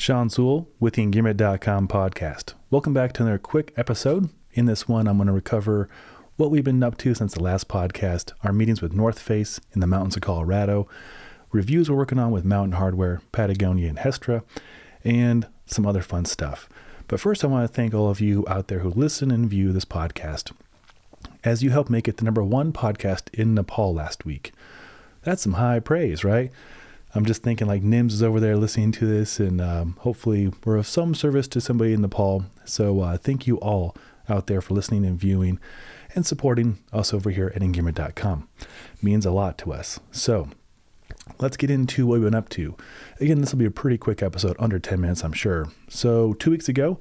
Sean Sewell with the Engearment.com podcast. Welcome back to another quick episode. In this one, I'm going to recover what we've been up to since the last podcast, our meetings with North Face in the mountains of Colorado, reviews we're working on with Mountain Hardwear, Patagonia, and Hestra, and some other fun stuff. But first, I want to thank all of you out there who listen and view this podcast as you helped make it the number one podcast in Nepal last week. That's some high praise, right? I'm just thinking like Nims is over there listening to this, and um, hopefully we're of some service to somebody in Nepal. So uh, thank you all out there for listening and viewing and supporting us over here at Engearment.com. means a lot to us. So let's get into what we've been up to. Again, this will be a pretty quick episode, under 10 minutes, I'm sure. So two weeks ago,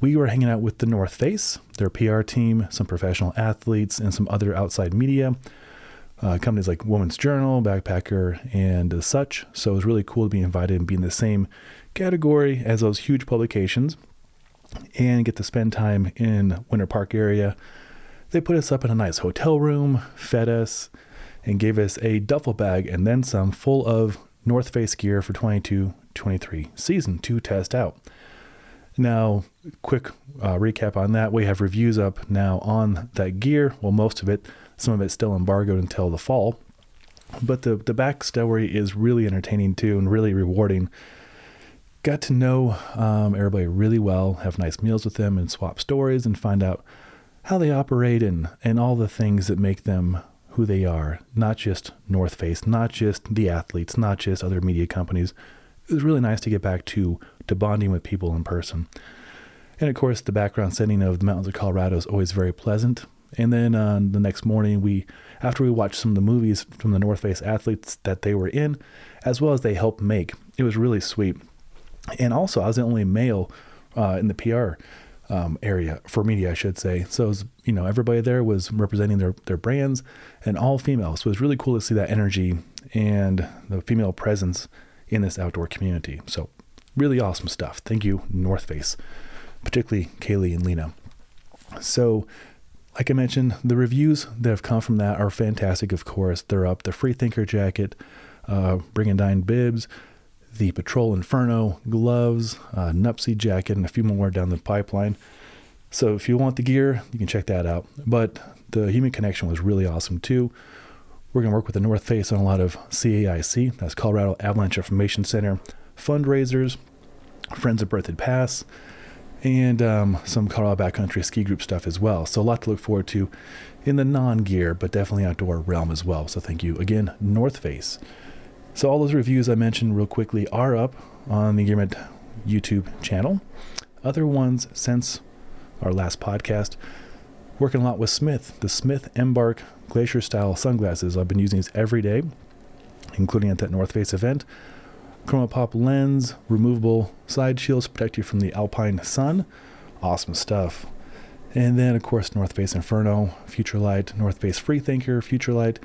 we were hanging out with the North Face, their PR team, some professional athletes, and some other outside media uh, companies like Women's Journal, Backpacker, and such. So it was really cool to be invited and be in the same category as those huge publications and get to spend time in Winter Park area. They put us up in a nice hotel room, fed us, and gave us a duffel bag and then some full of North Face gear for 22 23 season to test out. Now, quick uh, recap on that. We have reviews up now on that gear. Well, most of it some of it's still embargoed until the fall. But the, the backstory is really entertaining too and really rewarding. Got to know um, everybody really well, have nice meals with them, and swap stories and find out how they operate and, and all the things that make them who they are. Not just North Face, not just the athletes, not just other media companies. It was really nice to get back to, to bonding with people in person. And of course, the background setting of the mountains of Colorado is always very pleasant. And then uh, the next morning, we after we watched some of the movies from the North Face athletes that they were in, as well as they helped make, it was really sweet. And also, I was the only male uh, in the PR um, area for media, I should say. So, was, you know, everybody there was representing their their brands, and all female. So it was really cool to see that energy and the female presence in this outdoor community. So, really awesome stuff. Thank you, North Face, particularly Kaylee and Lena. So like I mentioned, the reviews that have come from that are fantastic, of course. They're up. The Freethinker jacket, uh, Brigandine bibs, the Patrol Inferno gloves, uh, Nuptse jacket, and a few more down the pipeline. So if you want the gear, you can check that out. But the Human Connection was really awesome too. We're going to work with the North Face on a lot of CAIC, that's Colorado Avalanche Information Center, fundraisers, Friends of Berthoud Pass, and um, some Colorado backcountry ski group stuff as well. So a lot to look forward to in the non-gear, but definitely outdoor realm as well. So thank you again, North Face. So all those reviews I mentioned real quickly are up on the Engearment YouTube channel. Other ones since our last podcast, working a lot with Smith, the Smith Embark Glacier style sunglasses. I've been using these every day, including at that North Face event. ChromaPop lens, removable side shields protect you from the alpine sun. Awesome stuff. And then, of course, North Face Inferno, Futurelight, North Face Freethinker, Futurelight,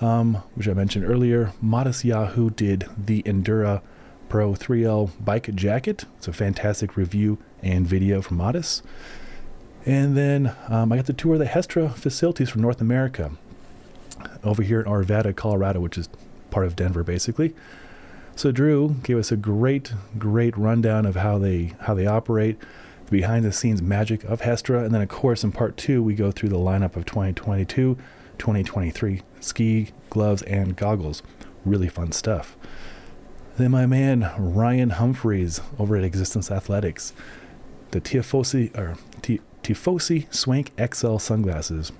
um, which I mentioned earlier. Modest Yahoo did the Endura Pro 3L bike jacket. It's a fantastic review and video from Modest. And then um, I got to tour the Hestra facilities from North America over here in Arvada, Colorado, which is part of Denver, basically. So Drew gave us a great, great rundown of how they how they operate, the behind the scenes magic of Hestra, and then of course in part two we go through the lineup of 2022, 2023 ski gloves and goggles. Really fun stuff. Then my man Ryan Humphreys over at Existence Athletics, the Tifosi or T- Tifosi Swank XL sunglasses.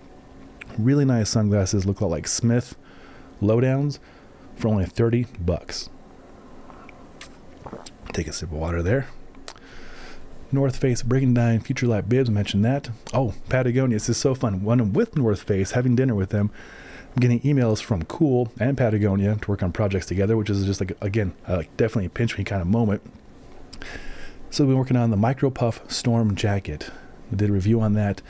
Really nice sunglasses, look a lot like Smith lowdowns for only 30 bucks. Take a sip of water there. North Face, Brigandine, Futurelight Bibs, mentioned that. Oh, Patagonia, this is so fun. I'm with North Face, having dinner with them, I'm getting emails from Cool and Patagonia to work on projects together, which is just like, again, uh, definitely a pinch me kind of moment. So we've been working on the Micro Puff Storm Jacket. We did a review on that.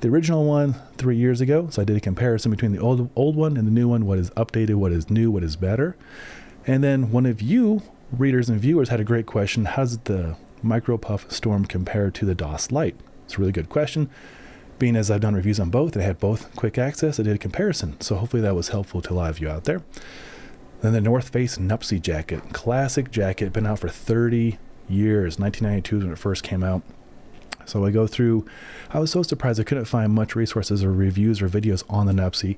The original one three years ago, so I did a comparison between the old old one and the new one. What is updated? What is new? What is better? And then one of you readers and viewers had a great question. How does the MicroPuff Storm compare to the DAS Light? It's a really good question. Being as I've done reviews on both I had both quick access, I did a comparison. So hopefully that was helpful to a lot of you out there. Then the North Face Nuptse jacket, classic jacket, been out for 30 years. 1992 when it first came out. So I go through. I was so surprised I couldn't find much resources or reviews or videos on the Nuptse,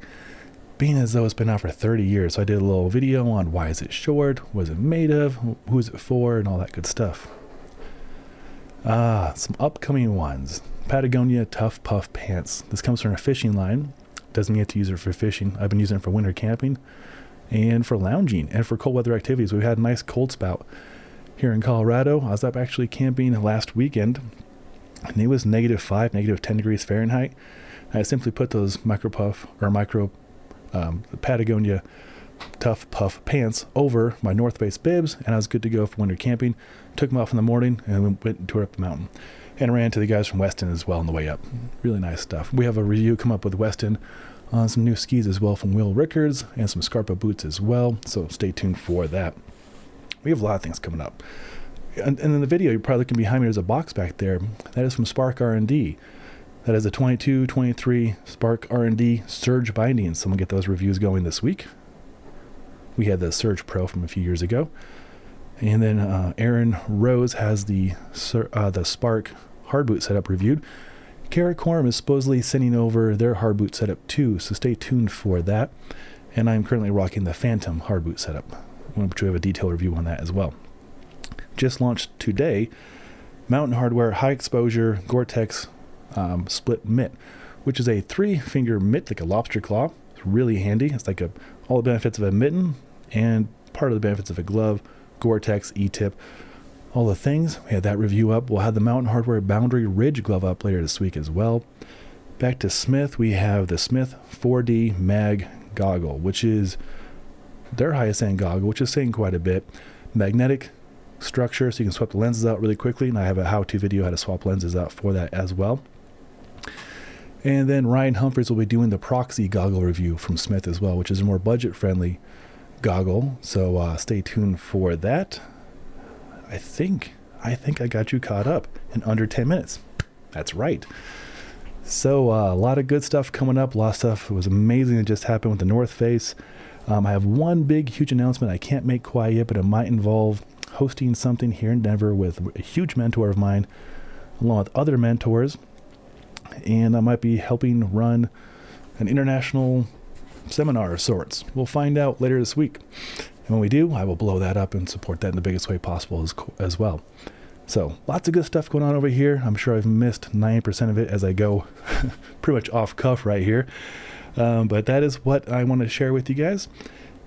being as though it's been out for 30 years. So I did a little video on why is it short, what is it made of, who's it for, and all that good stuff. Ah, some upcoming ones. Patagonia Tough Puff Pants. This comes from a fishing line. Doesn't get to use it for fishing. I've been using it for winter camping and for lounging and for cold weather activities. We've had a nice cold spout here in Colorado. I was up actually camping last weekend and it was negative five, negative 10 degrees Fahrenheit. I simply put those micro puff or micro um, Patagonia tough puff pants over my North Face bibs, and I was good to go for winter camping. Took them off in the morning and went and toured up the mountain. And ran to the guys from Weston as well on the way up. Really nice stuff. We have a review come up with Weston on some new skis as well from Will Rickards and some Scarpa boots as well. So stay tuned for that. We have a lot of things coming up and, and in the video, you're probably looking behind me. There's a box back there. That is from Spark R&D. That is a 22, 23 Spark R&D Surge binding. Someone get those reviews going this week. We had the Surge Pro from a few years ago, and then uh, Aaron Rose has the uh, the Spark hard boot setup reviewed. Karakoram is supposedly sending over their hard boot setup too, so stay tuned for that. And I'm currently rocking the Phantom hard boot setup, which we have a detailed review on that as well just launched today Mountain Hardwear High Exposure Gore Tex um, Split Mitt, which is a three finger mitt like a lobster claw. It's really handy. It's like a, all the benefits of a mitten and part of the benefits of a glove, Gore Tex, E tip, all the things. We had that review up. We'll have the Mountain Hardwear Boundary Ridge glove up later this week as well. Back to Smith, we have the Smith 4D Mag goggle, which is their highest end goggle, which is saying quite a bit. Magnetic structure so you can swap the lenses out really quickly. And I have a how to video how to swap lenses out for that as well. And then Ryan Humphreys will be doing the proxy goggle review from Smith as well, which is a more budget friendly goggle. So uh, stay tuned for that. I think I think I got you caught up in under 10 minutes. That's right. So uh, a lot of good stuff coming up. A lot of stuff it was amazing that just happened with the North Face. Um, I have one big, huge announcement I can't make quite yet, but it might involve hosting something here in Denver with a huge mentor of mine, along with other mentors. And I might be helping run an international seminar of sorts. We'll find out later this week. And when we do, I will blow that up and support that in the biggest way possible as, as well. So, lots of good stuff going on over here. I'm sure I've missed 90% of it as I go pretty much off cuff right here. Um, but that is what I want to share with you guys.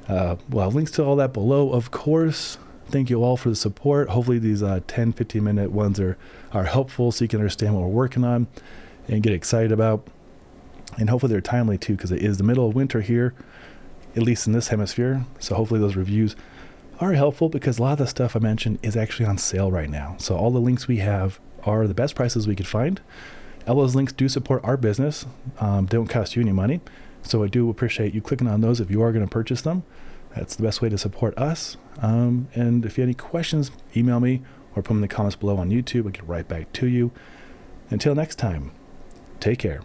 Uh, well, links to all that below, of course thank you all for the support. Hopefully, these uh, 10, 15 minute ones are, are helpful so you can understand what we're working on and get excited about. And hopefully, they're timely too, because it is the middle of winter here, at least in this hemisphere. So, hopefully, those reviews are helpful because a lot of the stuff I mentioned is actually on sale right now. So, all the links we have are the best prices we could find. All those links do support our business, um, don't cost you any money. So, I do appreciate you clicking on those if you are going to purchase them. That's the best way to support us. Um, and if you have any questions, email me or put them in the comments below on YouTube. I'll get right back to you. Until next time, take care.